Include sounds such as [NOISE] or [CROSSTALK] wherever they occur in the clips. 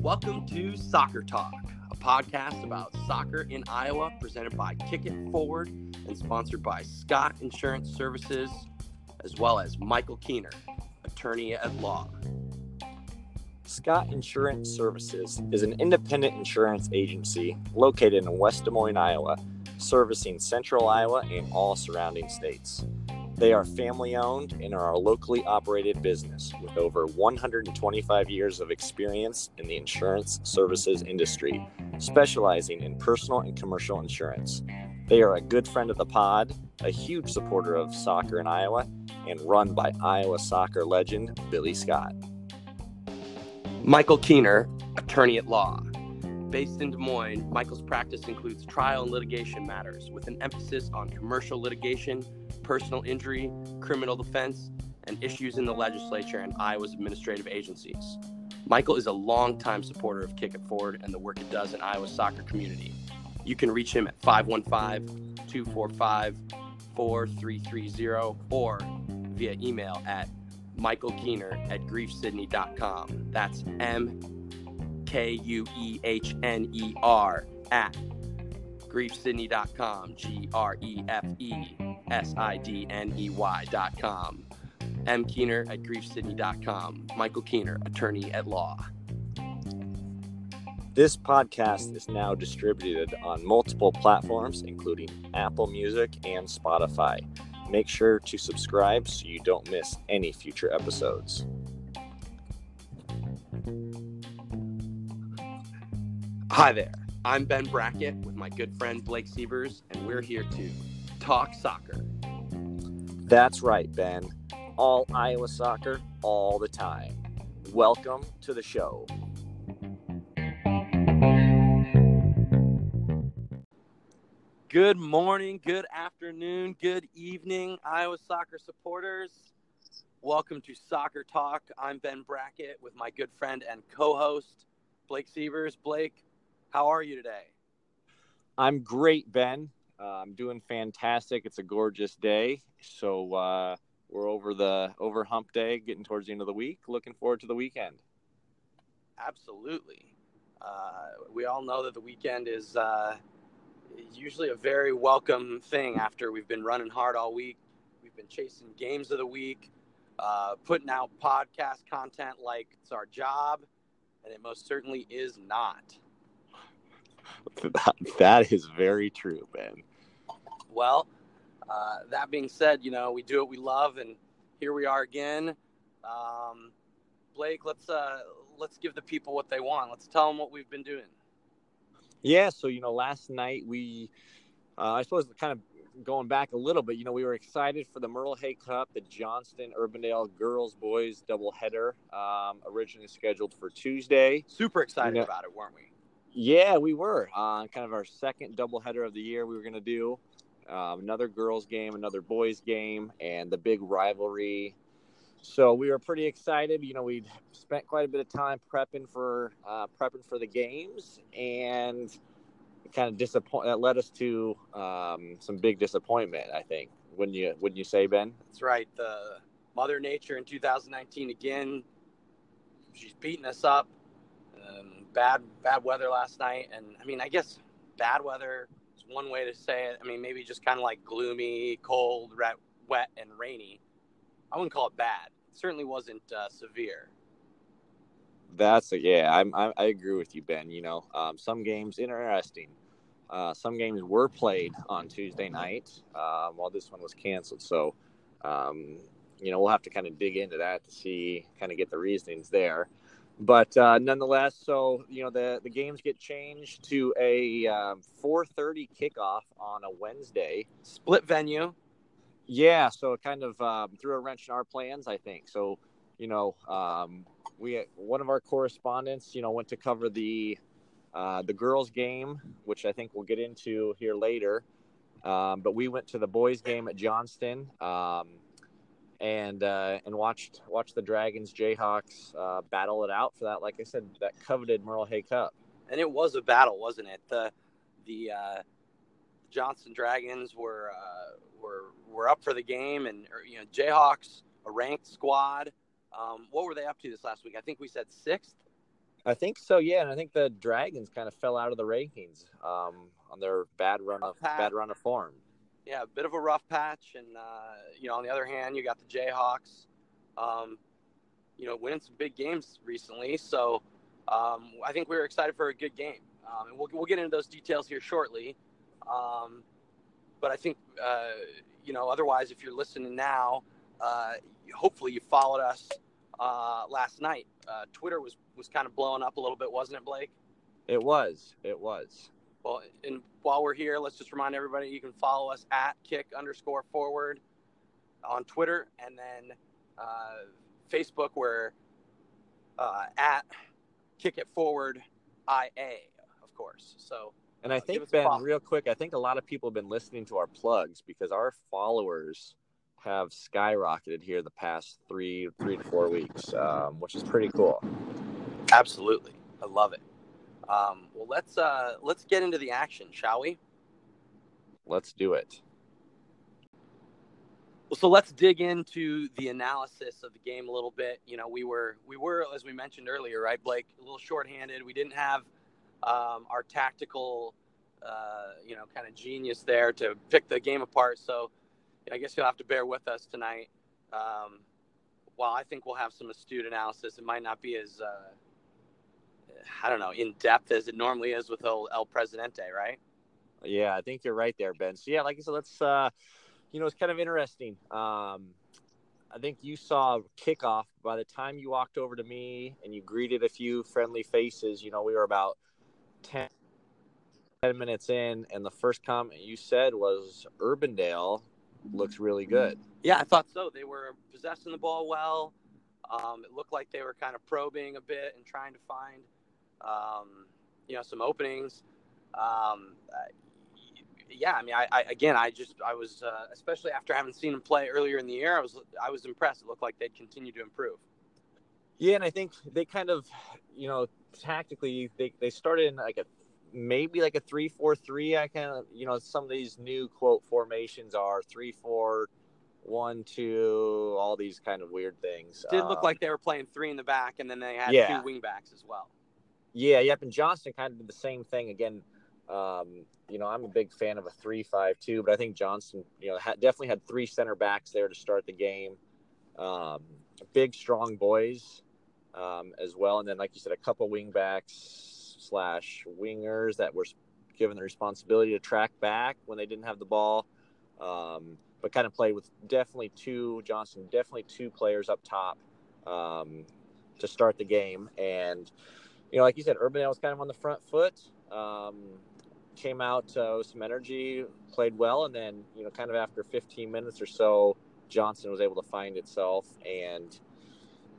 Welcome to Soccer Talk, a podcast about soccer in Iowa presented by Kick It Forward and sponsored by Scott Insurance Services, as well as Michael Kuehner, attorney at law. Scott Insurance Services is an independent insurance agency located in West Des Moines, Iowa, servicing central Iowa and all surrounding states. They are family owned and are a locally operated business with over 125 years of experience in the insurance services industry, specializing in personal and commercial insurance. They are a good friend of the pod, a huge supporter of soccer in Iowa, and run by Iowa soccer legend Billy Scott. Michael Kuehner, attorney at law. Based in Des Moines, Michael's practice includes trial and litigation matters with an emphasis on commercial litigation, personal injury, criminal defense, and issues in the legislature and Iowa's administrative agencies. Michael is a longtime supporter of Kick It Forward and the work it does in Iowa's soccer community. You can reach him at 515 245 4330 or via email at Michael Kuehner at grefesidney.com. That's M K U E H N E R at grefesidney.com. G R E F E S I D N E com. M Kuehner at grefesidney.com. Michael Kuehner, attorney at law. This podcast is now distributed on multiple platforms, including Apple Music and Spotify. Make sure to subscribe so you don't miss any future episodes. Hi there. I'm Ben Brackett with my good friend Blake Sievers, and we're here to talk soccer. That's right, Ben. All Iowa soccer, all the time. Welcome to the show. Good morning, good afternoon, good evening, Iowa soccer supporters. Welcome to Soccer Talk. I'm Ben Brackett with my good friend and co host, Blake Sievers. Blake, how are you today? I'm great, Ben. Uh, I'm doing fantastic. It's a gorgeous day. So uh, we're over the over hump day, getting towards the end of the week. Looking forward to the weekend. Absolutely. Uh, we all know that the weekend is uh, usually a very welcome thing after we've been running hard all week. We've been chasing games of the week, uh, putting out podcast content like it's our job, and it most certainly is not. [LAUGHS] That, that is very true, Ben. Well, uh, that being said, you know, we do what we love, and here we are again. Um, Blake, let's uh, let's give the people what they want. Let's tell them what we've been doing. Yeah, so you know, last night we, uh, I suppose, kind of going back a little bit. You know, we were excited for the Merle Hay Cup, the Johnston Urbandale girls boys doubleheader, um, originally scheduled for Tuesday. Super excited You know- about it, weren't we? Yeah, we were uh, kind of our second doubleheader of the year. We were going to do um, another girls game, another boys game, and the big rivalry. So we were pretty excited. You know, we'd spent quite a bit of time prepping for uh, prepping for the games, and kind of disappoint. That led us to um, some big disappointment. I think. Wouldn't you? Wouldn't you say, Ben? That's right. The Mother Nature in 2019 again. She's beating us up. Um, bad bad weather last night, and I mean, I guess bad weather one way to say it. I mean, maybe just kind of like gloomy, cold, wet, and rainy. I wouldn't call it bad. It certainly wasn't uh, severe. That's a, yeah. I'm, I I agree with you, Ben. You know, um, some games interesting. Uh, some games were played on Tuesday night, um, while this one was canceled. So, um, you know, we'll have to kind of dig into that to see, kind of get the reasonings there. But uh, nonetheless, so you know, the the games get changed to a um, 4:30 kickoff on a Wednesday. Split venue. Yeah, so it kind of um, threw a wrench in our plans, I think. So, you know, um, we one of our correspondents, you know, went to cover the uh, the girls' game, which I think we'll get into here later. Um, but we went to the boys' game at Johnston, um, and uh, and watched watched the Dragons Jayhawks uh, battle it out for that. Like I said, that coveted Merle Hay Cup. and it was a battle, wasn't it? The the uh, Johnston Dragons were uh, were were up for the game, and or, you know Jayhawks, a ranked squad, Um, what were they up to this last week? I think we said sixth. I think so, yeah, and I think the Dragons kind of fell out of the rankings um, on their bad run of bad run of form. Yeah, a bit of a rough patch, and uh, you know, on the other hand, you got the Jayhawks, um, you know, winning some big games recently. So um, I think we are excited for a good game, um, and we'll we'll get into those details here shortly. Um, but I think uh, you know, otherwise, if you're listening now, uh, hopefully you followed us uh, last night. Uh, Twitter was was kind of blowing up a little bit, wasn't it, Blake? It was. It was. Well, and while we're here, let's just remind everybody you can follow us at kick underscore forward on Twitter and then uh, Facebook, where uh, at kick it forward IA, of course. So, and I uh, think Ben, real quick, I think a lot of people have been listening to our plugs because our followers have skyrocketed here the past three three to four weeks, um, which is pretty cool. Absolutely, I love it. Um, well, let's uh, let's get into the action, shall we? Let's do it. Well, so let's dig into the analysis of the game a little bit. You know, we were we were as we mentioned earlier, right, Blake, a little shorthanded. We didn't have um, our tactical, uh, you know, kind of genius there to pick the game apart. So I guess you'll have to bear with us tonight. Um, while I think we'll have some astute analysis, it might not be as uh, I don't know in depth as it normally is with El, El Presidente, right? Yeah, I think you're right there, Ben. So yeah, like I said, let's uh, you know, it's kind of interesting. Um, I think you saw kickoff by the time you walked over to me and you greeted a few friendly faces. You know, we were about 10, 10 minutes in, and the first comment you said was Urbandale looks really good. Yeah, I thought so. They were possessing the ball well. Um, it looked like they were kind of probing a bit and trying to find, um, you know, some openings. Um, yeah, I mean, I, I, again, I just, I was, uh, especially after having seen them play earlier in the year, I was, I was impressed. It looked like they'd continue to improve. Yeah, and I think they kind of, you know, tactically, they, they started in like a maybe like a three four three. I kind of you know some of these new quote formations are three four one two all these kind of weird things. It did look um, like they were playing three in the back, and then they had yeah. two wing backs as well. Yeah, yep. And Johnston kind of did the same thing again. Um, you know, I'm a big fan of a three-five-two, but I think Johnston, you know, ha- definitely had three center backs there to start the game. Um, big, strong boys um, as well, and then, like you said, a couple wing backs slash wingers that were given the responsibility to track back when they didn't have the ball. Um, but kind of played with definitely two Johnston, definitely two players up top um, to start the game. And you know, like you said, Urbandale was kind of on the front foot. Um, came out uh, with some energy, played well, and then you know, kind of after 15 minutes or so, Johnston was able to find itself and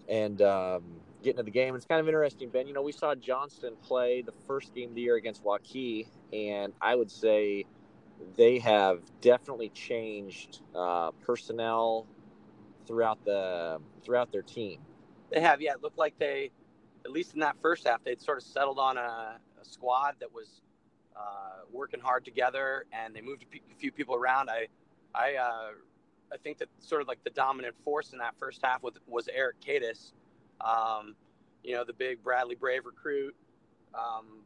and um, get into the game. It's kind of interesting, Ben. You know, we saw Johnston play the first game of the year against Waukee, and I would say they have definitely changed uh, personnel throughout the throughout their team. They have, yeah. It looked like they, at least in that first half, they'd sort of settled on a, a squad that was uh, working hard together, and they moved a, few people around. I, I, uh, I think that sort of like the dominant force in that first half was, was Eric Cadis, um, you know, the big Bradley Brave recruit um,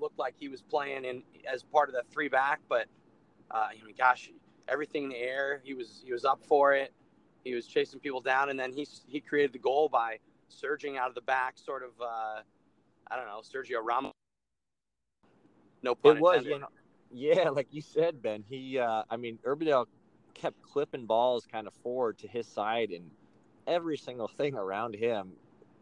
looked like he was playing in as part of the three back, but uh, I mean, gosh, everything in the air. He was he was up for it. He was chasing people down, and then he he created the goal by surging out of the back, sort of uh, I don't know, Sergio Ramos. No pun it was, you know, yeah, like you said, Ben. He, uh, I mean, Urbandale kept clipping balls kind of forward to his side, and every single thing around him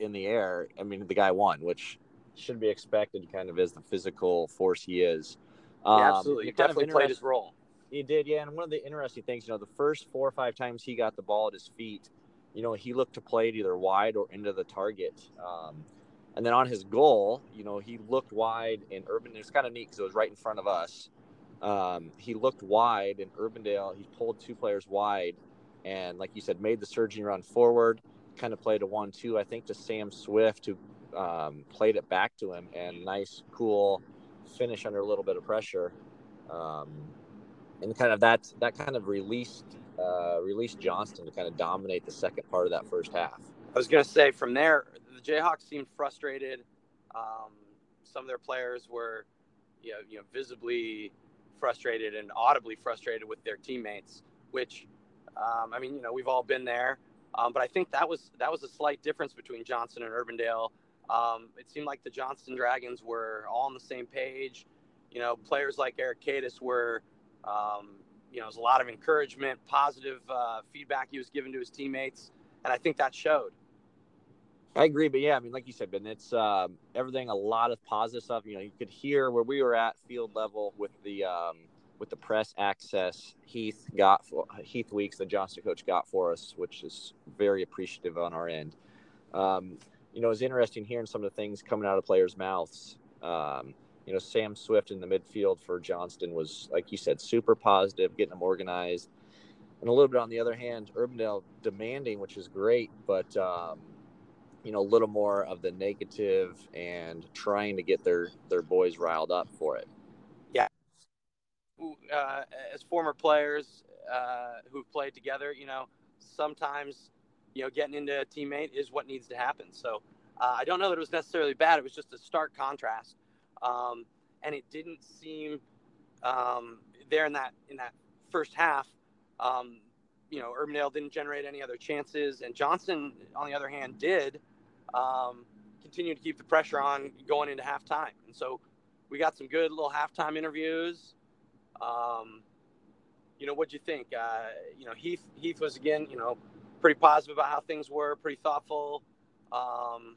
in the air. I mean, the guy won, which should be expected, kind of as the physical force he is. Um, yeah, absolutely, he definitely played his role. He did, yeah. And one of the interesting things, you know, the first four or five times he got the ball at his feet, you know, he looked to play it either wide or into the target. Um, and then on his goal, you know, he looked wide and Urban. It was kind of neat because it was right in front of us. Um, he looked wide, and Urbandale he pulled two players wide, and like you said, made the surging run forward. Kind of played a one-two, I think, to Sam Swift, who um, played it back to him, and nice, cool finish under a little bit of pressure. Um, and kind of that that kind of released uh, released Johnston to kind of dominate the second part of that first half. I was going to say from there, the Jayhawks seemed frustrated. Um, some of their players were, you know, you know, visibly frustrated and audibly frustrated with their teammates. Which, um, I mean, you know, we've all been there. Um, but I think that was that was a slight difference between Johnston and Urbandale. Um, it seemed like the Johnston Dragons were all on the same page. You know, players like Eric Cadis were, um, you know, there's a lot of encouragement, positive uh, feedback he was giving to his teammates, and I think that showed. I agree, but yeah, I mean, like you said, Ben, it's um, everything. A lot of positive stuff. You know, you could hear where we were at field level with the um, with the press access. Heath got for, Heath Weeks, the Johnston coach, got for us, which is very appreciative on our end. Um, you know, it's interesting hearing some of the things coming out of players' mouths. Um, you know, Sam Swift in the midfield for Johnston was, like you said, super positive, getting them organized. And a little bit on the other hand, Urbandale demanding, which is great, but um, you know a little more of the negative and trying to get their their boys riled up for it. Yeah, uh, as former players uh, who've played together, you know, sometimes you know getting into a teammate is what needs to happen. So uh, I don't know that it was necessarily bad. It was just a stark contrast, um, and it didn't seem um, there in that in that first half. Um, you know, Urbandale didn't generate any other chances, and Johnston, on the other hand, did um, continue to keep the pressure on going into halftime. And so we got some good little halftime interviews. Um, you know, what'd you think? Uh, you know, Heath Heath was again, you know, pretty positive about how things were, pretty thoughtful. Um,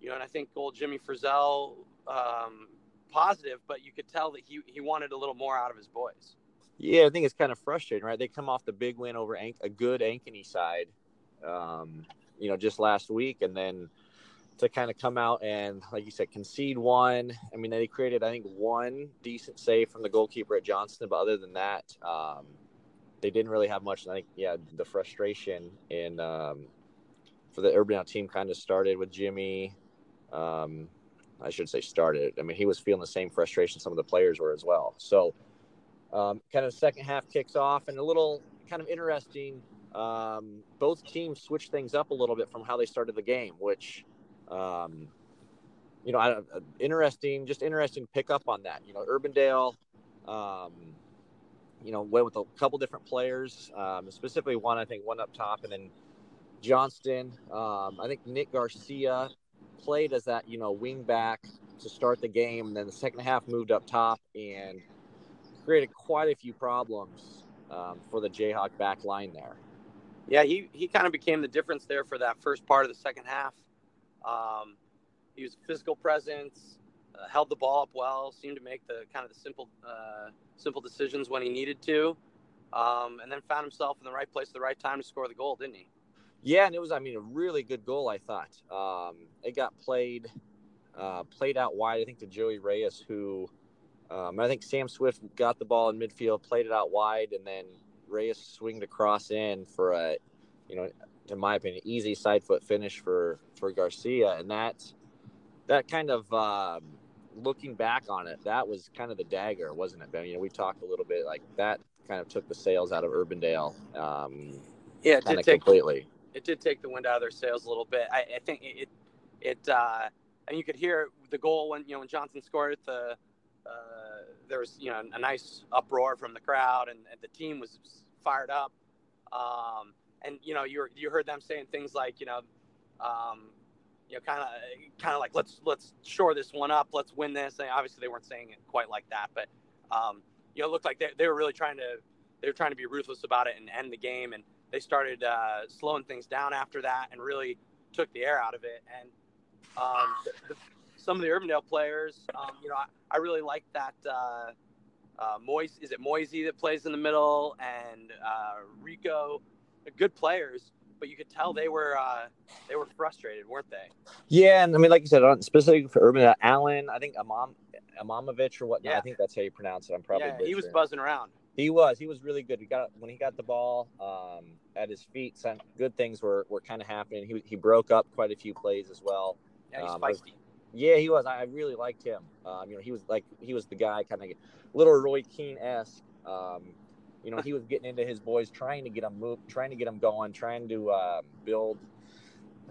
you know, and I think old Jimmy Frizzell, um, positive, but you could tell that he he wanted a little more out of his boys. Yeah, I think it's kind of frustrating, right? They come off the big win over a good Ankeny side. Um, you know, just last week, and then to kind of come out and, like you said, concede one. I mean, they created, I think, one decent save from the goalkeeper at Johnston, but other than that, um, they didn't really have much. I think, yeah, the frustration in um, for the Urbandale team kind of started with Jimmy. Um, I should say started. I mean, he was feeling the same frustration some of the players were as well. So, um, kind of second half kicks off, and a little kind of interesting um, both teams switched things up a little bit from how they started the game, which, um, you know, I, uh, interesting, just interesting pick up on that. You know, Urbandale, um, you know, went with a couple different players, um, specifically one, I think one up top, and then Johnston. Um, I think Nick Garcia played as that, you know, wing back to start the game. And then the second half moved up top and created quite a few problems um, for the Jayhawk back line there yeah, he, he kind of became the difference there for that first part of the second half. Um, he was physical presence, uh, held the ball up well, seemed to make the kind of the simple uh, simple decisions when he needed to, um, and then found himself in the right place at the right time to score the goal, didn't he? Yeah, and it was I mean a really good goal. I thought um, it got played uh, played out wide. I think to Joey Reyes, who um, I think Sam Swift got the ball in midfield, played it out wide, and then Reyes swinged across in for a, you know, in my opinion, easy side foot finish for for Garcia, and that that kind of um, looking back on it, that was kind of the dagger, wasn't it, Ben? You know, we talked a little bit like that kind of took the sales out of Urbandale. Um, yeah, it did take completely. It did take the wind out of their sails a little bit. I, I think it it uh, and you could hear the goal when you know when Johnston scored. The uh, there was you know a nice uproar from the crowd, and, and the team was fired up. Um, and you know you you heard them saying things like you know um, you know kind of kind of like let's let's shore this one up, let's win this. And obviously they weren't saying it quite like that, but um, you know it looked like they, they were really trying to they were trying to be ruthless about it and end the game. And they started uh, slowing things down after that and really took the air out of it. And um, the, the, some of the Urbandale players, um, you know, I, I, really like that. Uh, uh, Moise, is it Moisey that plays in the middle, and uh, Rico, good players, but you could tell they were uh, they were frustrated, weren't they? Yeah, and I mean, like you said, specifically for Urban Allen, I think Amam Amamovich or what? Yeah. I think that's how you pronounce it. I'm probably yeah, he was buzzing around. He was. He was really good. He got when he got the ball um, at his feet. Some good things were, were kind of happening. He, he broke up quite a few plays as well. Yeah, he's um, feisty. Yeah, he was. I really liked him. Um, you know, he was like he was the guy, kind of little Roy Keane esque. Um, you know, he was getting into his boys, trying to get them move, trying to get them going, trying to uh, build,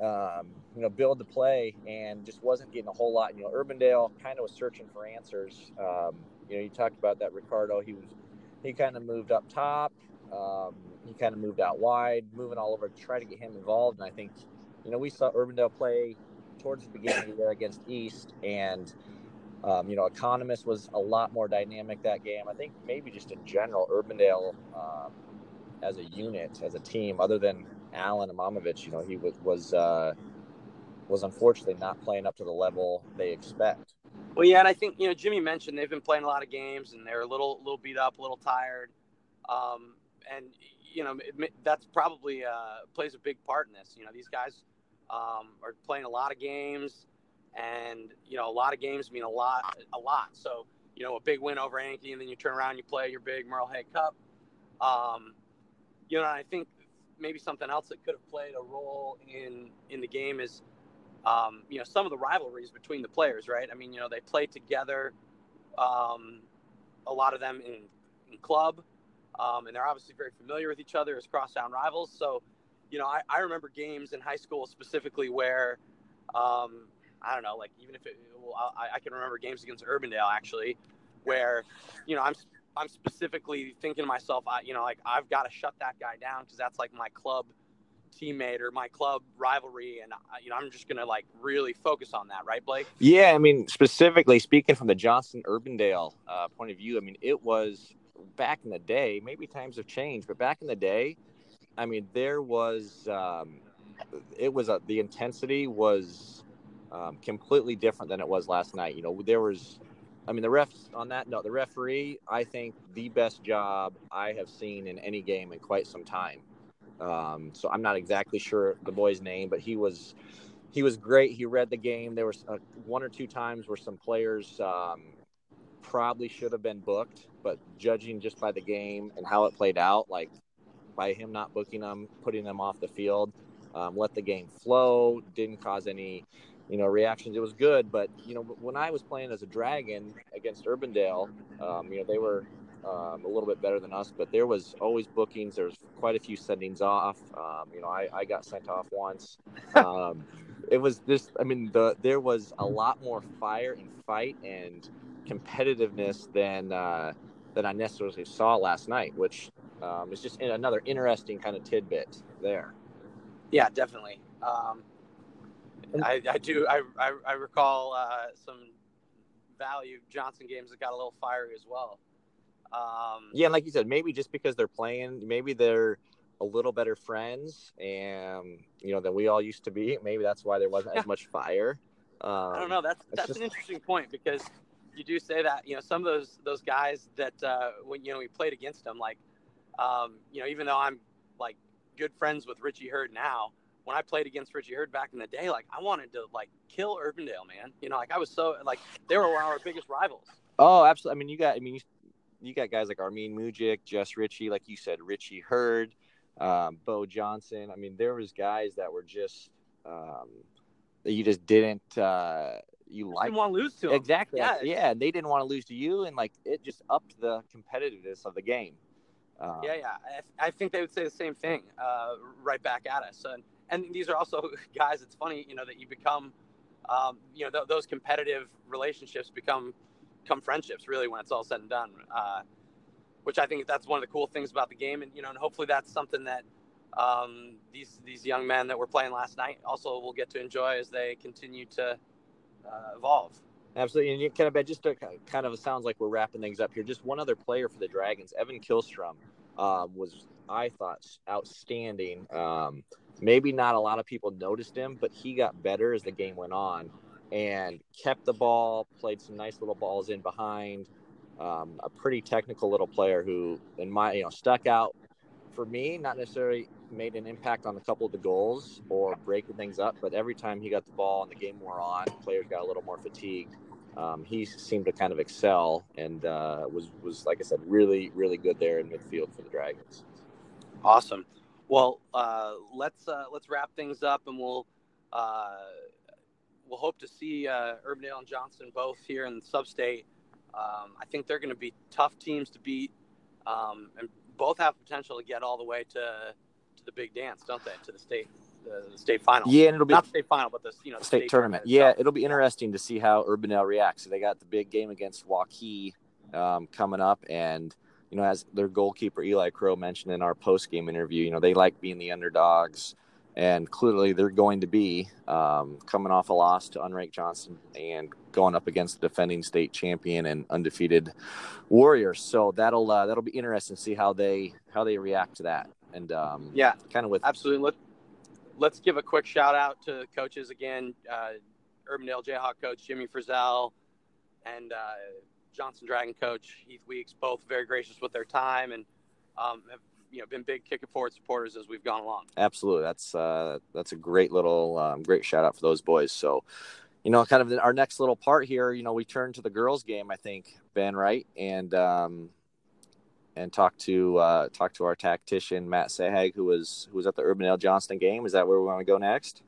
um, you know, build the play, and just wasn't getting a whole lot. You know, Urbandale kind of was searching for answers. Um, you know, you talked about that Ricardo. He was, he kind of moved up top. Um, he kind of moved out wide, moving all over to try to get him involved. And I think, you know, we saw Urbandale play towards the beginning of the year against East, and um, you know, Economist was a lot more dynamic that game. I think maybe just in general, Urbandale um, as a unit, as a team, other than Alan Imamovich, you know, he was was uh, was unfortunately not playing up to the level they expect. Well, yeah, and I think you know Jimmy mentioned they've been playing a lot of games and they're a little little beat up, a little tired, um, and you know that's probably uh, plays a big part in this. You know, these guys um, are playing a lot of games, and you know a lot of games mean a lot, a lot. So you know a big win over Anki, and then you turn around and you play your big Merle Hay Cup. Um, you know, I think maybe something else that could have played a role in in the game is um, you know some of the rivalries between the players, right? I mean, you know, they play together. Um, a lot of them in, in club, um, and they're obviously very familiar with each other as crosstown rivals. So, you know, I, I remember games in high school specifically where, um, I don't know, like even if it, well, I, I can remember games against Urbandale actually, where, you know, I'm I'm specifically thinking to myself, I, you know, like I've got to shut that guy down because that's like my club teammate or my club rivalry, and you know, I'm just gonna like really focus on that, right, Blake? Yeah, I mean, specifically speaking from the Johnston Urbandale uh, point of view, I mean, it was back in the day. Maybe times have changed, but back in the day, I mean, there was um, it was a, the intensity was um, completely different than it was last night. You know, there was I mean, the refs on that note, the referee, I think the best job I have seen in any game in quite some time. Um, so I'm not exactly sure the boy's name, but he was he was great. He read the game. There was uh, one or two times where some players um, probably should have been booked, but judging just by the game and how it played out, like by him not booking them, putting them off the field, um, let the game flow, didn't cause any you know reactions. It was good, but you know when I was playing as a Dragon against Urbandale, um, you know they were um, a little bit better than us, but there was always bookings. There was quite a few sendings off. Um, you know, I, I got sent off once. [LAUGHS] Um, it was this. I mean, the there was a lot more fire and fight and competitiveness than uh, than I necessarily saw last night, which um, is just another interesting kind of tidbit there. Yeah, definitely. Um, I, I do. I, I, I recall uh, some value Johnston games that got a little fiery as well. Um, yeah, and like you said, maybe just because they're playing, maybe they're a little better friends, and you know than we all used to be. Maybe that's why there wasn't as much fire. Um, I don't know. That's that's just... an interesting point because you do say that you know some of those those guys that uh, when you know we played against them, like um, you know even though I'm like good friends with Richie Hurd now, when I played against Richie Hurd back in the day, like I wanted to like kill Urbandale, man. You know, like I was so like they were one of our biggest rivals. Oh, absolutely. I mean, you got. I mean, you, got guys like Armin Mujic, Jess Ritchie, like you said, Richie Hurd, um, Bo Johnson. I mean, there was guys that were just um, that you just didn't uh, you like want to lose to them. exactly. Yeah, yeah. They didn't want to lose to you, and like it just upped the competitiveness of the game. Um, yeah, yeah. I, I, think they would say the same thing uh, right back at us. And and these are also [LAUGHS] guys. It's funny, you know, that you become, um, you know, th- those competitive relationships become come friendships really when it's all said and done. Uh, which I think that's one of the cool things about the game, and you know, and hopefully that's something that um, these these young men that were playing last night also will get to enjoy as they continue to uh, evolve. Absolutely, and you kind of just to, kind of sounds like we're wrapping things up here. Just one other player for the Dragons, Evan Killstrom, um, was I thought outstanding. Um, maybe not a lot of people noticed him, but he got better as the game went on and kept the ball, played some nice little balls in behind. Um, a pretty technical little player who, in my, you know, stuck out for me, not necessarily made an impact on a couple of the goals or breaking things up, but every time he got the ball and the game wore on, players got a little more fatigued. Um, he seemed to kind of excel and uh, was was like I said, really really good there in midfield for the Dragons. Awesome. Well, uh, let's uh, let's wrap things up, and we'll uh, we'll hope to see uh, Urbandale and Johnston both here in the sub-state. Um, I think they're going to be tough teams to beat, um, and both have potential to get all the way to to the big dance, don't they? To the state the, the state final. Yeah, and it'll be not the state final, but the you know the state, tournament. Yeah, it'll be interesting to see how Urbandale reacts. So they got the big game against Waukee um, coming up, and you know, as their goalkeeper Eli Crow mentioned in our post game interview, you know, they like being the underdogs, and clearly they're going to be um, coming off a loss to unranked Johnston and going up against the defending state champion and undefeated Warriors. So that'll uh, that'll be interesting to see how they how they react to that. And um, yeah, kind of with absolutely. Let, let's give a quick shout out to coaches again. Uh, Urbandale Jayhawk coach Jimmy Frizzell and uh, Johnston Dragon coach Heath Weeks, both very gracious with their time and um, have you know been big Kick It Forward supporters as we've gone along. Absolutely, that's uh, that's a great little um, great shout out for those boys. So, you know, kind of our next little part here, you know, we turn to the girls' game. I think Ben, right, and um, and talk to uh, talk to our tactician Matt Sahag, who was who was at the Urban Urbandale Johnston game. Is that where we want to go next?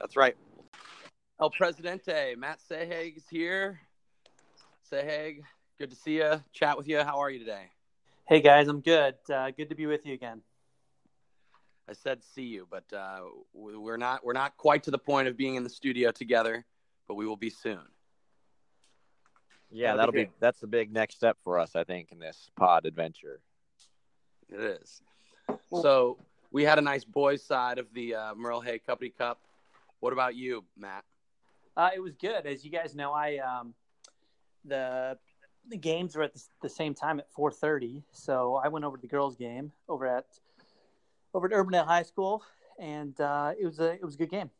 That's right. El Presidente, Matt Sahag is here. Sahag, good to see you. Chat with you. How are you today? Hey guys, I'm good. Uh, good to be with you again. I said see you, but uh, we're not we're not quite to the point of being in the studio together, but we will be soon. Yeah, that'll, that'll be, be that's the big next step for us, I think, in this pod adventure. It is. So we had a nice boys' side of the uh, Merle Hay Company Cup. What about you, Matt? Uh, it was good. As you guys know, I um, the the games were at the, the same time at 4:30, so I went over to the girls' game over at over at Urbandale High School, and uh, it was a it was a good game.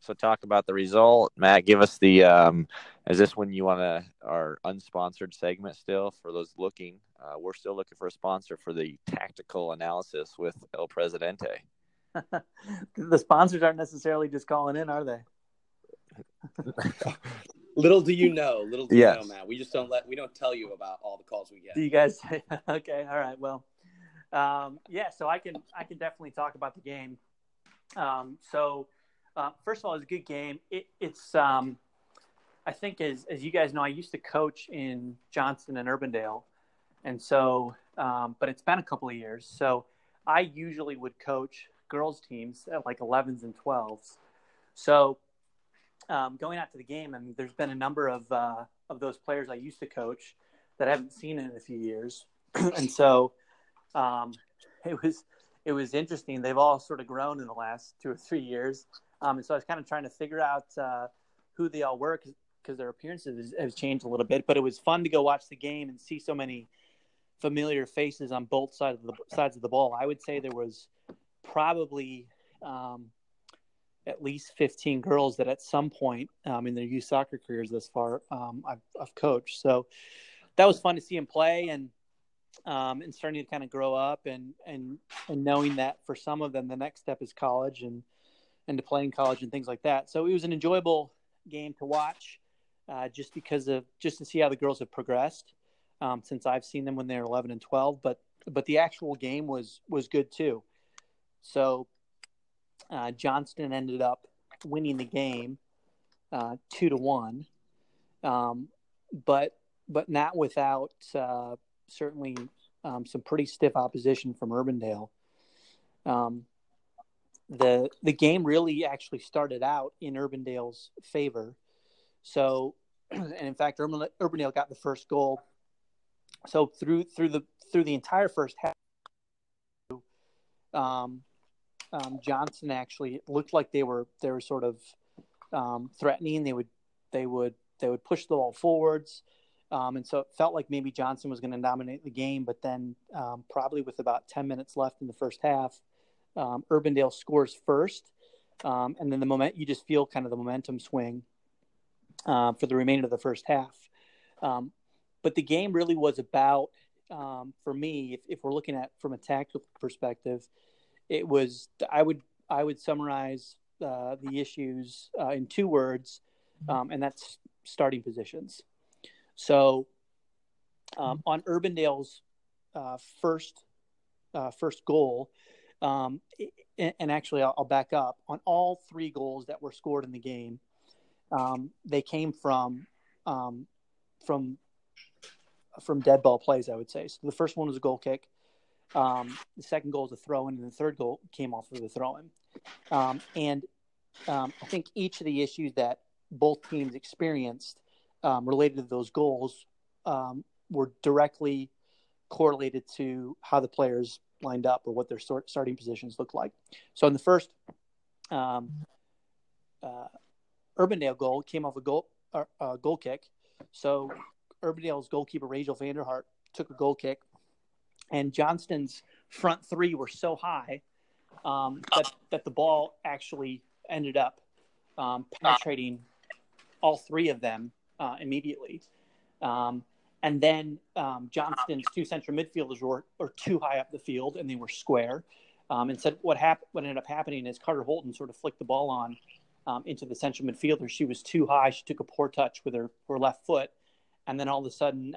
So talk about the result, Matt. Give us the. Um, is this when you want to our unsponsored segment still for those looking? Uh, we're still looking for a sponsor for the tactical analysis with El Presidente. [LAUGHS] the sponsors aren't necessarily just calling in, are they? [LAUGHS] little do you know, little do yes. you know, Matt. We just don't let we don't tell you about all the calls we get. Do you guys? [LAUGHS] okay, all right. Well, um, yeah. So I can I can definitely talk about the game. Um, so uh, first of all, it's a good game. It, it's um, I think as as you guys know, I used to coach in Johnston and Urbandale, and so um, but it's been a couple of years. So I usually would coach girls teams at like 11s and 12s. So um, going out to the game, I mean, there's been a number of uh, of those players I used to coach that I haven't seen in a few years, [CLEARS THROAT] and so um, [LAUGHS] it was it was interesting. They've all sort of grown in the last two or three years, um, and so I was kind of trying to figure out uh, who they all were because their appearances have changed a little bit. But it was fun to go watch the game and see so many familiar faces on both sides of the sides of the ball. I would say there was probably um, at least 15 girls that at some point um, in their youth soccer careers thus far um, I've, I've, coached. So that was fun to see them play and um, and starting to kind of grow up and and and knowing that for some of them the next step is college and and to play in college and things like that. So it was an enjoyable game to watch, uh, just because of just to see how the girls have progressed um, since I've seen them when they're 11 and 12. But but the actual game was was good too. So uh, Johnston ended up winning the game uh, two to one, um, but but not without uh, certainly um, some pretty stiff opposition from Urbandale. Um, the the game really actually started out in Urbandale's favor. So, [CLEARS THROAT] and in fact, Urbandale got the first goal. So through through the through the entire first half, um, um, Johnston actually looked like they were they were sort of um, threatening. They would they would they would push the ball forwards, um, and so it felt like maybe Johnston was going to dominate the game. But then, um, probably with about ten minutes left in the first half, um, Urbandale scores first, um, and then the moment you just feel kind of the momentum swing uh, for the remainder of the first half. but the game really was about, for me, if, if we're looking at from a tactical perspective it was I would I would summarize uh, the issues uh, in two words, um, and that's starting positions. So um, on Urbandale's uh, first uh, first goal, um, and, actually I'll, I'll, back up on all three goals that were scored in the game. Um, they came from um, from from dead ball plays, I would say. So the first one was a goal kick. Um, the second goal was a throw in, and the third goal came off of the throw in. Um, and um, I think each of the issues that both teams experienced um, related to those goals um, were directly correlated to how the players lined up or what their start, starting positions looked like. So in the first um, uh, Urbandale goal came off a goal uh, uh, goal kick. So Urbandale's goalkeeper Rachel Vanderhart took a goal kick, and Johnston's front three were so high um, that that the ball actually ended up um, penetrating all three of them uh, immediately. Um, and then um, Johnston's two central midfielders were, were too high up the field and they were square. Um, and said what happened, what ended up happening is Carter Holton sort of flicked the ball on um, into the central midfielder. She was too high. She took a poor touch with her, her left foot. And then all of a sudden,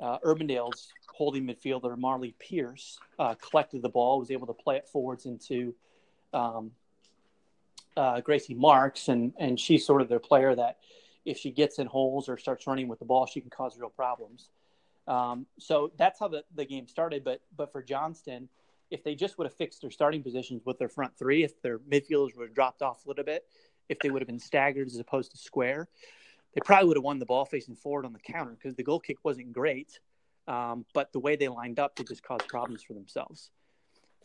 uh, Urbandale's holding midfielder, Marley Pierce, uh, collected the ball, was able to play it forwards into um, uh, Gracie Marks. And, and she's sort of their player that if she gets in holes or starts running with the ball, she can cause real problems. Um, so that's how the, the game started. But, but for Johnston, if they just would have fixed their starting positions with their front three, if their midfielders would have dropped off a little bit, if they would have been staggered as opposed to square, they probably would have won the ball facing forward on the counter because the goal kick wasn't great. Um, but the way they lined up, they just caused problems for themselves.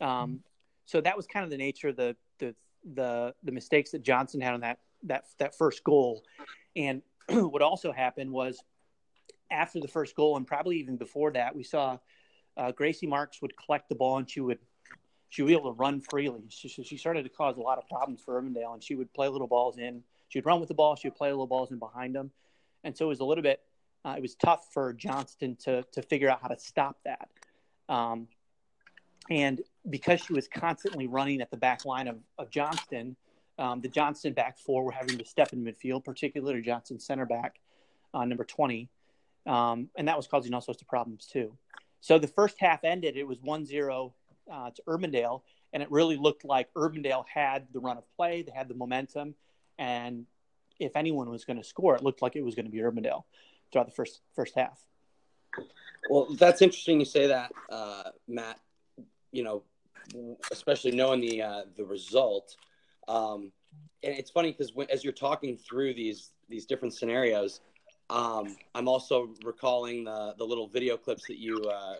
Um, so that was kind of the nature of the, the, the, the mistakes that Johnston had on that, that, that first goal. And [CLEARS THROAT] what also happened was after the first goal, and probably even before that, we saw uh, Gracie Marks would collect the ball and she would she would be able to run freely. She, she started to cause a lot of problems for Urbandale, and she would play little balls in. She would run with the ball. She would play little balls in behind them, and so it was a little bit. Uh, it was tough for Johnston to to figure out how to stop that. Um, and because she was constantly running at the back line of, of Johnston, um, the Johnston back four were having to step in midfield, particularly Johnston center back, uh, number 20. Um, and that was causing all sorts of problems too. So the first half ended, it was 1 0 uh, to Urbandale, and it really looked like Urbandale had the run of play, they had the momentum, and if anyone was going to score, it looked like it was going to be Urbandale throughout the first first half. Well, that's interesting you say that, uh, Matt. You know, especially knowing the uh, the result, um, and it's funny because as you're talking through these these different scenarios, um, I'm also recalling the the little video clips that you uh,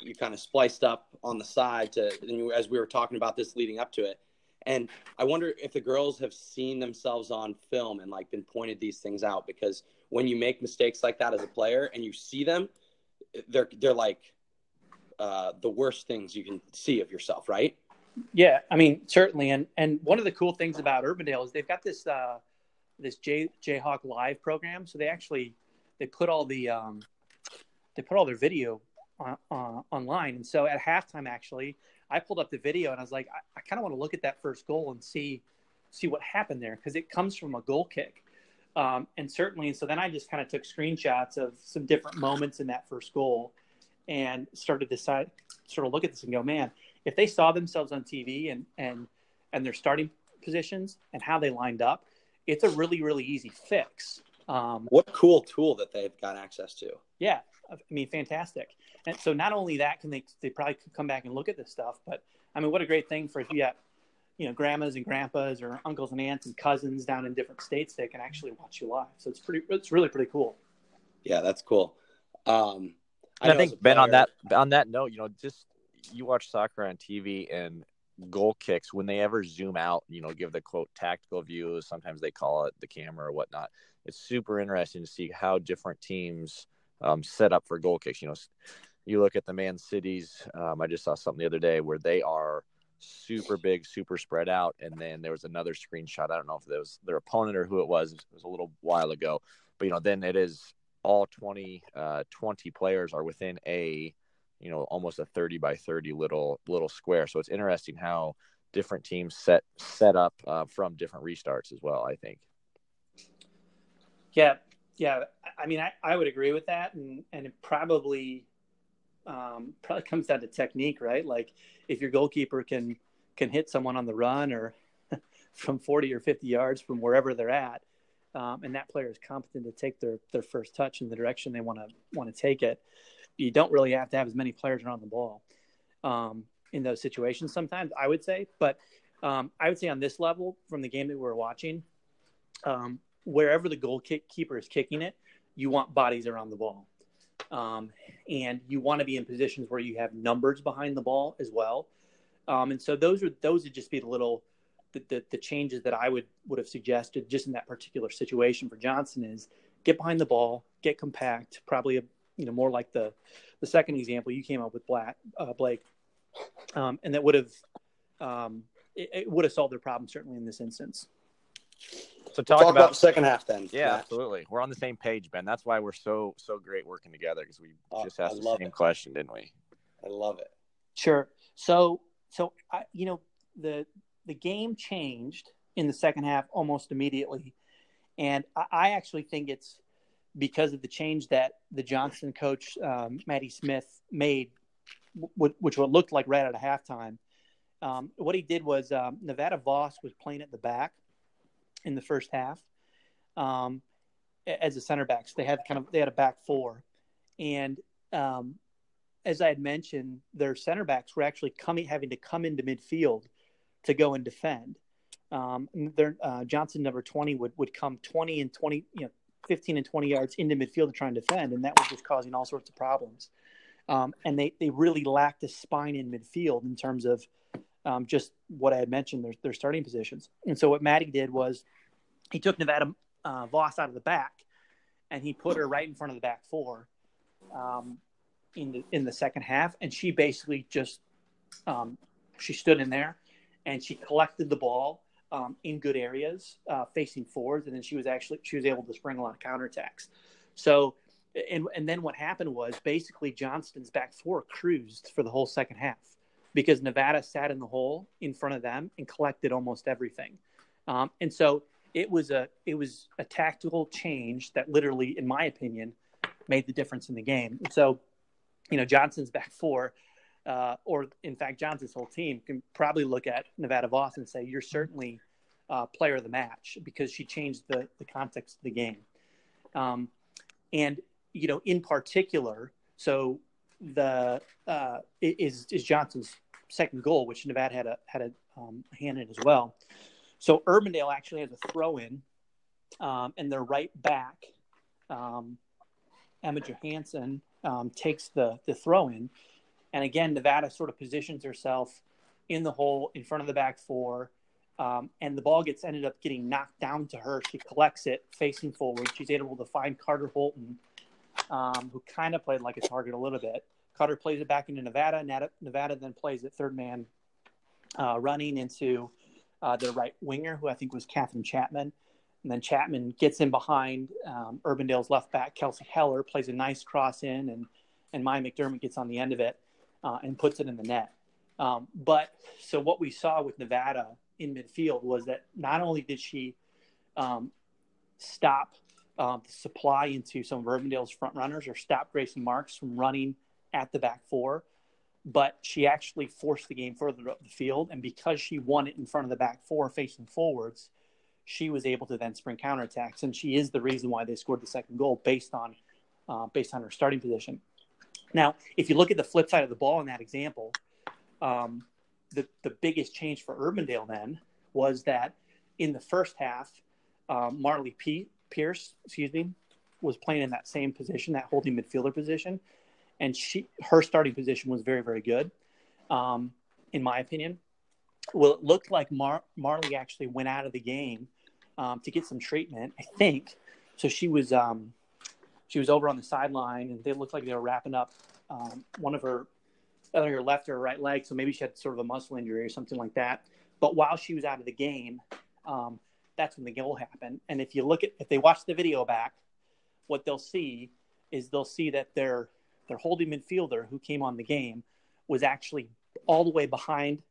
you kind of spliced up on the side to you, as we were talking about this leading up to it. And I wonder if the girls have seen themselves on film and like been pointed these things out because when you make mistakes like that as a player and you see them, they're they're like uh, the worst things you can see of yourself, right? Yeah, I mean certainly. And and one of the cool things about Urbandale is they've got this uh, this J Jayhawk Live program. So they actually they put all the um, they put all their video on, uh, online. And so at halftime, actually, I pulled up the video and I was like, I, I kind of want to look at that first goal and see see what happened there because it comes from a goal kick. Um, and certainly, so then I just kind of took screenshots of some different moments in that first goal and started to decide, sort of look at this and go, man, if they saw themselves on TV and and and their starting positions and how they lined up, it's a really really easy fix. Um, what cool tool that they've got access to. Yeah, I mean, fantastic. And so not only that can they they probably could come back and look at this stuff, but I mean, what a great thing for if you got you know grandmas and grandpas or uncles and aunts and cousins down in different states they can actually watch you live. So it's pretty it's really pretty cool. Yeah, that's cool. Um, I, I think Ben on that on that note, you know, just you watch soccer on TV and goal kicks when they ever zoom out, you know, give the quote tactical view. Sometimes they call it the camera or whatnot. It's super interesting to see how different teams um, set up for goal kicks. You know, you look at the Man Cities. Um, I just saw something the other day where they are super big, super spread out, and then there was another screenshot. I don't know if it was their opponent or who it was. It was a little while ago, but you know, then it is all 20, uh, 20 players are within a you know almost a 30 by 30 little little square so it's interesting how different teams set set up uh, from different restarts as well i think yeah yeah i mean i, I would agree with that and and it probably um, probably comes down to technique right like if your goalkeeper can can hit someone on the run or [LAUGHS] from 40 or 50 yards from wherever they're at um, and that player is competent to take their their first touch in the direction they want to want to take it, you don't really have to have as many players around the ball um, in those situations. Sometimes I would say, but um, I would say on this level, from the game that we're watching, um, wherever the goalkeeper is kicking it, you want bodies around the ball. Um, and you want to be in positions where you have numbers behind the ball as well. Um, and so those are those would just be the little the, the, the, changes that I would would have suggested just in that particular situation for Johnston is get behind the ball, get compact, probably a you know more like the the second example you came up with Black uh, Blake, um, and that would have um, it, it would have solved their problem certainly in this instance. So talk, talk about, about, second half then. Yeah, Matt. absolutely. We're on the same page, Ben. That's why we're so so great working together because we uh, just asked the same it. question, didn't we? I love it. Sure. So so I, you know the the game changed in the second half almost immediately, and I, I actually think it's because of the change that the Johnston coach um, Matty Smith made, w- which what looked like right at a halftime. Um, what he did was um, Nevada Voss was playing at the back in the first half um, as a center backs. They had kind of they had a back four, and um, as I had mentioned, their center backs were actually coming having to come into midfield to go and defend. Um, their uh, Johnston number twenty would would come twenty and twenty, you know, fifteen and twenty yards into midfield to try and defend, and that was just causing all sorts of problems. Um, and they they really lacked a spine in midfield in terms of um, just what I had mentioned, their, their starting positions. And so what Maddie did was he took Nevada uh, Voss out of the back and he put her right in front of the back four um, in the in the second half, and she basically just um, she stood in there and she collected the ball um, in good areas uh, facing forwards, and then she was actually she was able to spring a lot of counterattacks. So. And, and then what happened was basically Johnston's back four cruised for the whole second half because Nevada sat in the hole in front of them and collected almost everything. Um, and so it was a it was a tactical change that literally, in my opinion, made the difference in the game. And so, you know, Johnston's back four, uh, or in fact, Johnston's whole team can probably look at Nevada Voss and say, "You're certainly uh, player of the match because she changed the the context of the game." Um, and you know, in particular, so the uh, is is Johnston's second goal, which Nevada had a had a um, hand in as well. So Urbandale actually has a throw in, um, and their right back, um, Emma Johansson, um, takes the the throw in, and again Nevada sort of positions herself in the hole in front of the back four. Um, and the ball gets ended up getting knocked down to her. She collects it facing forward. She's able to find Carter Holton, um, who kind of played like a target a little bit. Cutter plays it back into Nevada. Nevada then plays it third man, uh, running into uh, their right winger, who I think was Catherine Chapman. And then Chapman gets in behind um, Urbandale's left back, Kelsey Heller, plays a nice cross in, and and Maya McDermott gets on the end of it uh, and puts it in the net. Um, but so what we saw with Nevada in midfield was that not only did she um, stop um, the supply into some of Urbandale's front runners or stop Grayson Marks from running at the back four, but she actually forced the game further up the field. And because she won it in front of the back four facing forwards, she was able to then spring counterattacks. And she is the reason why they scored the second goal based on uh, based on her starting position. Now, if you look at the flip side of the ball in that example, um, the, the biggest change for Urbandale then was that in the first half, um, Marley P- Pierce, excuse me, was playing in that same position, that holding midfielder position and she her starting position was very very good, um, in my opinion. Well, it looked like Mar- Marley actually went out of the game um, to get some treatment. I think so. She was um, she was over on the sideline, and they looked like they were wrapping up um, one of her either her left or right leg. So maybe she had sort of a muscle injury or something like that. But while she was out of the game, um, that's when the goal happened. And if you look at if they watch the video back, what they'll see is they'll see that their their holding midfielder who came on the game was actually all the way behind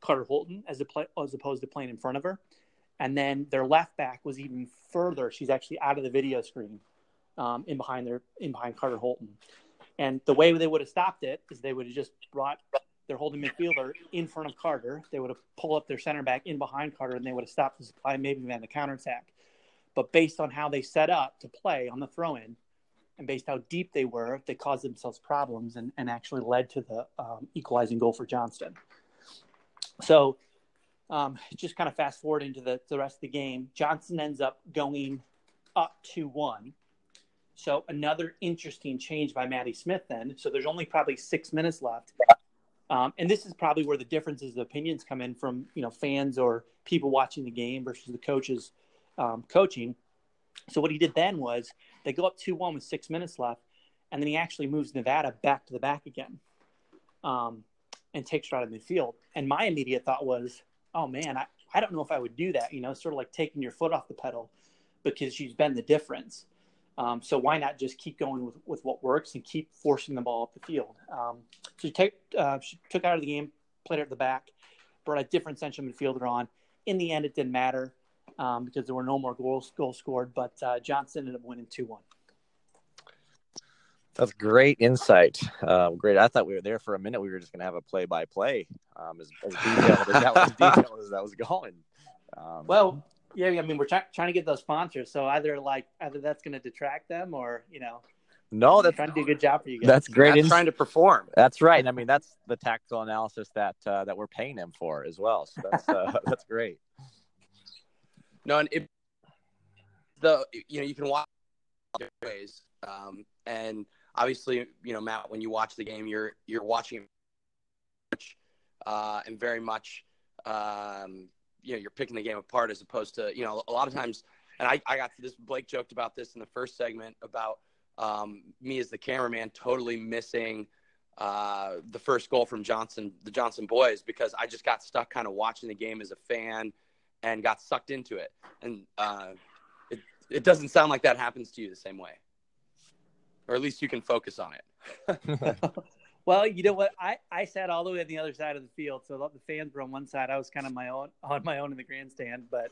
Carter Holton as, play, as opposed to playing in front of her. And then their left back was even further. She's actually out of the video screen um, in behind their in behind Carter Holton. And the way they would have stopped it is they would have just brought their holding midfielder in front of Carter. They would have pulled up their center back in behind Carter, and they would have stopped the supply, maybe even the counterattack. but based on how they set up to play on the throw in and based how deep they were, they caused themselves problems and, and actually led to the um, equalizing goal for Johnston. So, um, just kind of fast forward into the, the rest of the game. Johnston ends up going up to 1. So, another interesting change by Maddie Smith then. So, there's only probably six minutes left. Um, and this is probably where the differences of opinions come in from you know fans or people watching the game versus the coaches um, coaching. So what he did then was they go up two one with six minutes left, and then he actually moves Nevada back to the back again, um, and takes her out of midfield. And my immediate thought was, oh man, I, I don't know if I would do that. You know, sort of like taking your foot off the pedal because she's been the difference. Um, so why not just keep going with, with what works and keep forcing the ball up the field? Um, so she, take, uh, she took out of the game, played her at the back, brought a different central midfielder on. In the end, it didn't matter um, because there were no more goals goals scored. But uh, Johnston ended up winning two one. That's great insight. Um, great. I thought we were there for a minute. We were just going to have a play by play, as, as detailed as that was, detailed as that was going. Um, well, yeah, I mean, we're try- trying to get those sponsors, so either like either that's going to detract them, or you know, no, that's trying to do a good job for you guys. That's great. That's trying to perform. That's right. And I mean, that's the tactical analysis that uh, that we're paying him for as well. So that's uh, [LAUGHS] that's great. No, and it, the you know you can watch ways, um, and obviously you know Matt, when you watch the game, you're you're watching, uh, and very much um, you know you're picking the game apart as opposed to you know a lot of times and I, I got this blake joked about this in the first segment about um, me as the cameraman totally missing uh, the first goal from johnston the johnston boys because i just got stuck kind of watching the game as a fan and got sucked into it and uh, it, it doesn't sound like that happens to you the same way or at least you can focus on it [LAUGHS] [LAUGHS] Well, you know what? I, I sat all the way on the other side of the field, so the fans were on one side. I was kind of my own [LAUGHS] on my own in the grandstand, but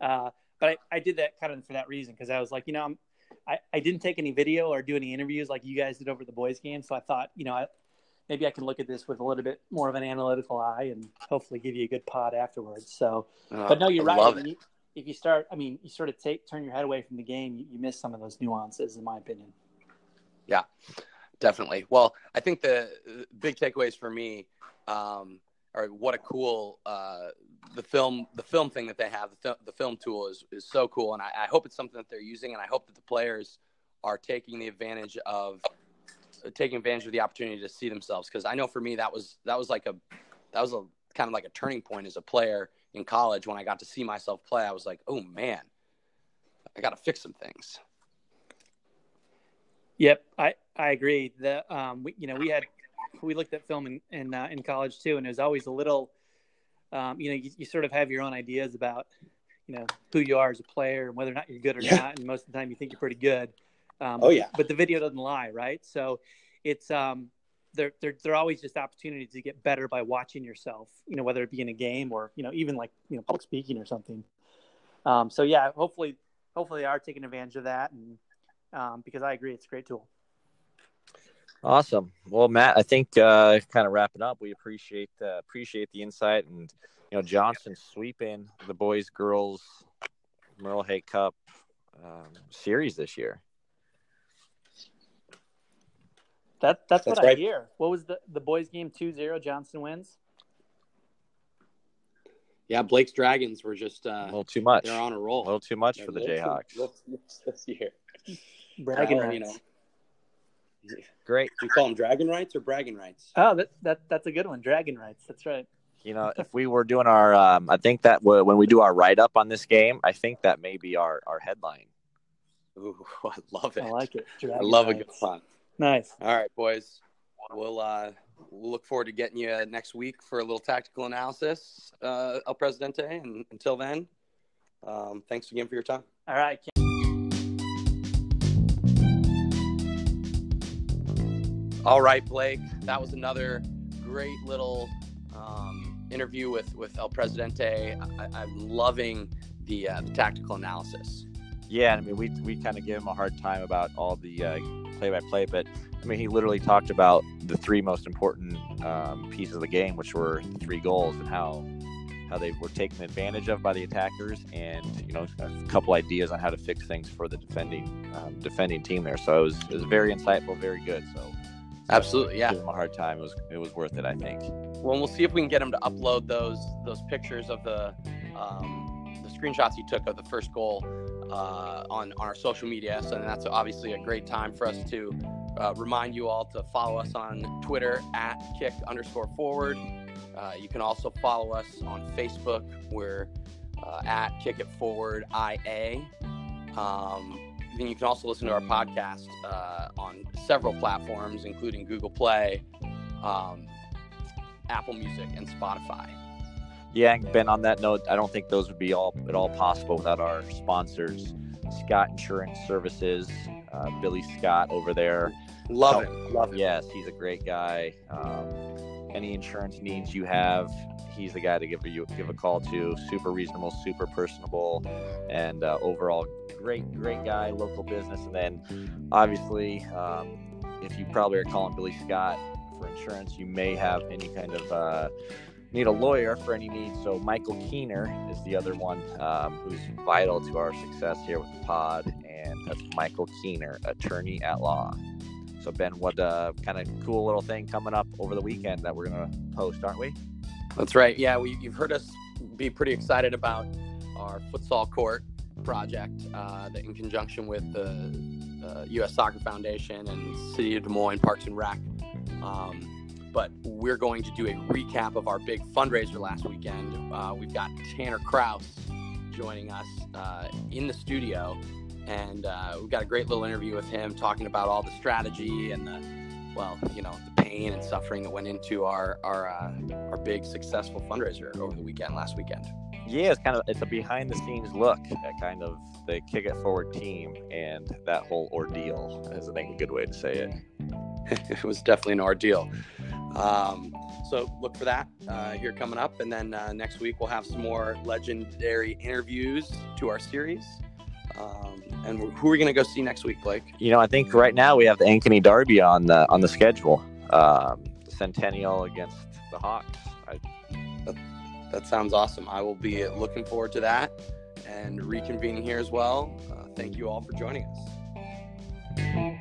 uh, but I, I did that kind of for that reason because I was like, you know, I'm, I I didn't take any video or do any interviews like you guys did over the boys' game, so I thought, you know, I, maybe I can look at this with a little bit more of an analytical eye and hopefully give you a good pod afterwards. So, uh, but no, you're I right. I mean, if you start, I mean, you sort of take turn your head away from the game, you, you miss some of those nuances, in my opinion. Yeah definitely. Well, I think the, the big takeaways for me um, are what a cool uh, the film the film thing that they have the, the film tool is is so cool, and I, I, hope it's something that they're using, and I hope that the players are taking the advantage of taking advantage of the opportunity to see themselves because I know for me that was that was like a that was a kind of like a turning point as a player in college when I got to see myself play. I was like, oh man, I got to fix some things. Yep, I, I agree. The um, we, you know, we had we looked at film in in, uh, in college too, and it was always a little, um, you know, you, you, sort of have your own ideas about, you know, who you are as a player and whether or not you're good or yeah. not, and most of the time you think you're pretty good. Um, oh yeah. But the video doesn't lie, right? So it's um, there there there are always just opportunities to get better by watching yourself. You know, whether it be in a game or you know even like you know public speaking or something. Um, so yeah, hopefully hopefully they are taking advantage of that and um, because I agree it's a great tool. Awesome. Well, Matt, I think uh, kind of wrapping up, we appreciate uh, appreciate the insight and you know Johnston sweeping the boys girls Merle Hay Cup um, series this year. That that's, that's what right. I hear. What was the the boys game 2-0 Johnston wins? Yeah, Blake's Dragons were just uh, a little too much. They're on a roll. A little too much they're for the Jayhawks this year. Bragging rights. You know. Great. Do you call them dragon rights or bragging rights? Oh, that, that that's a good one. Dragon rights. That's right. You know, if we were doing our, um, I think that w- when we do our write up on this game, I think that may be our, our headline. Ooh, [LAUGHS] I love it. I like it. Dragon I love rights. a good one. Nice. All right, boys. We'll uh, we'll look forward to getting you next week for a little tactical analysis, uh, El Presidente. And until then, um, thanks again for your time. All right. All right, Blake. That was another great little um, interview with with El Presidente. I, am loving the, uh, the tactical analysis. Yeah, I mean, we we kind of give him a hard time about all the play by play, but I mean, he literally talked about the three most important um, pieces of the game, which were the three goals, and how how they were taken advantage of by the attackers, and you know a couple ideas on how to fix things for the defending um, defending team there. So it was it was very insightful, very good. So absolutely, yeah. Give them a hard time. It was it was worth it, I think. Well, we'll see if we can get him to upload those those pictures of the um, the screenshots he took of the first goal uh, on on our social media. So that's obviously a great time for us to uh, remind you all to follow us on Twitter at kick underscore forward. Uh, you can also follow us on Facebook. We're uh, at Kick It Forward IA. Um, then you can also listen to our podcast uh, on several platforms, including Google Play, um, Apple Music, and Spotify. Yeah, Ben. On that note, I don't think those would be all at all possible without our sponsors, Scott Insurance Services, uh, Billy Scott over there. Love it. Love it. Yes, he's a great guy. Um, any insurance needs you have, he's the guy to give you give a call to. Super reasonable, super personable, and uh, overall great, great guy. Local business, and then obviously, um, if you probably are calling Billy Scott for insurance, you may have any kind of uh, need a lawyer for any needs. So Michael Kuehner is the other one um, who's vital to our success here with the pod, and that's Michael Kuehner, attorney at law. So Ben, what uh, kind of cool little thing coming up over the weekend that we're gonna post, aren't we? That's right. Yeah, we, you've heard us be pretty excited about our futsal court project uh, that, in conjunction with the uh, U.S. Soccer Foundation and City of Des Moines Parks and Rec. Um, but we're going to do a recap of our big fundraiser last weekend. Uh, we've got Tanner Kraus joining us uh, in the studio, and uh, we've got a great little interview with him talking about all the strategy and the, well, you know, the pain and suffering that went into our our uh, our big successful fundraiser over the weekend last weekend. Yeah, it's kind of it's a behind the scenes look at kind of the kick it forward team and that whole ordeal is I think a good way to say it. [LAUGHS] it was definitely an ordeal. Um, so look for that uh, here coming up, and then uh, next week we'll have some more legendary interviews to our series. Um, and who are we going to go see next week, Blake? You know, I think right now we have the Ankeny Derby on the on the schedule. Um, Centennial against the Hawks. I, that, that, sounds awesome. I will be looking forward to that and reconvening here as well. Uh, thank you all for joining us.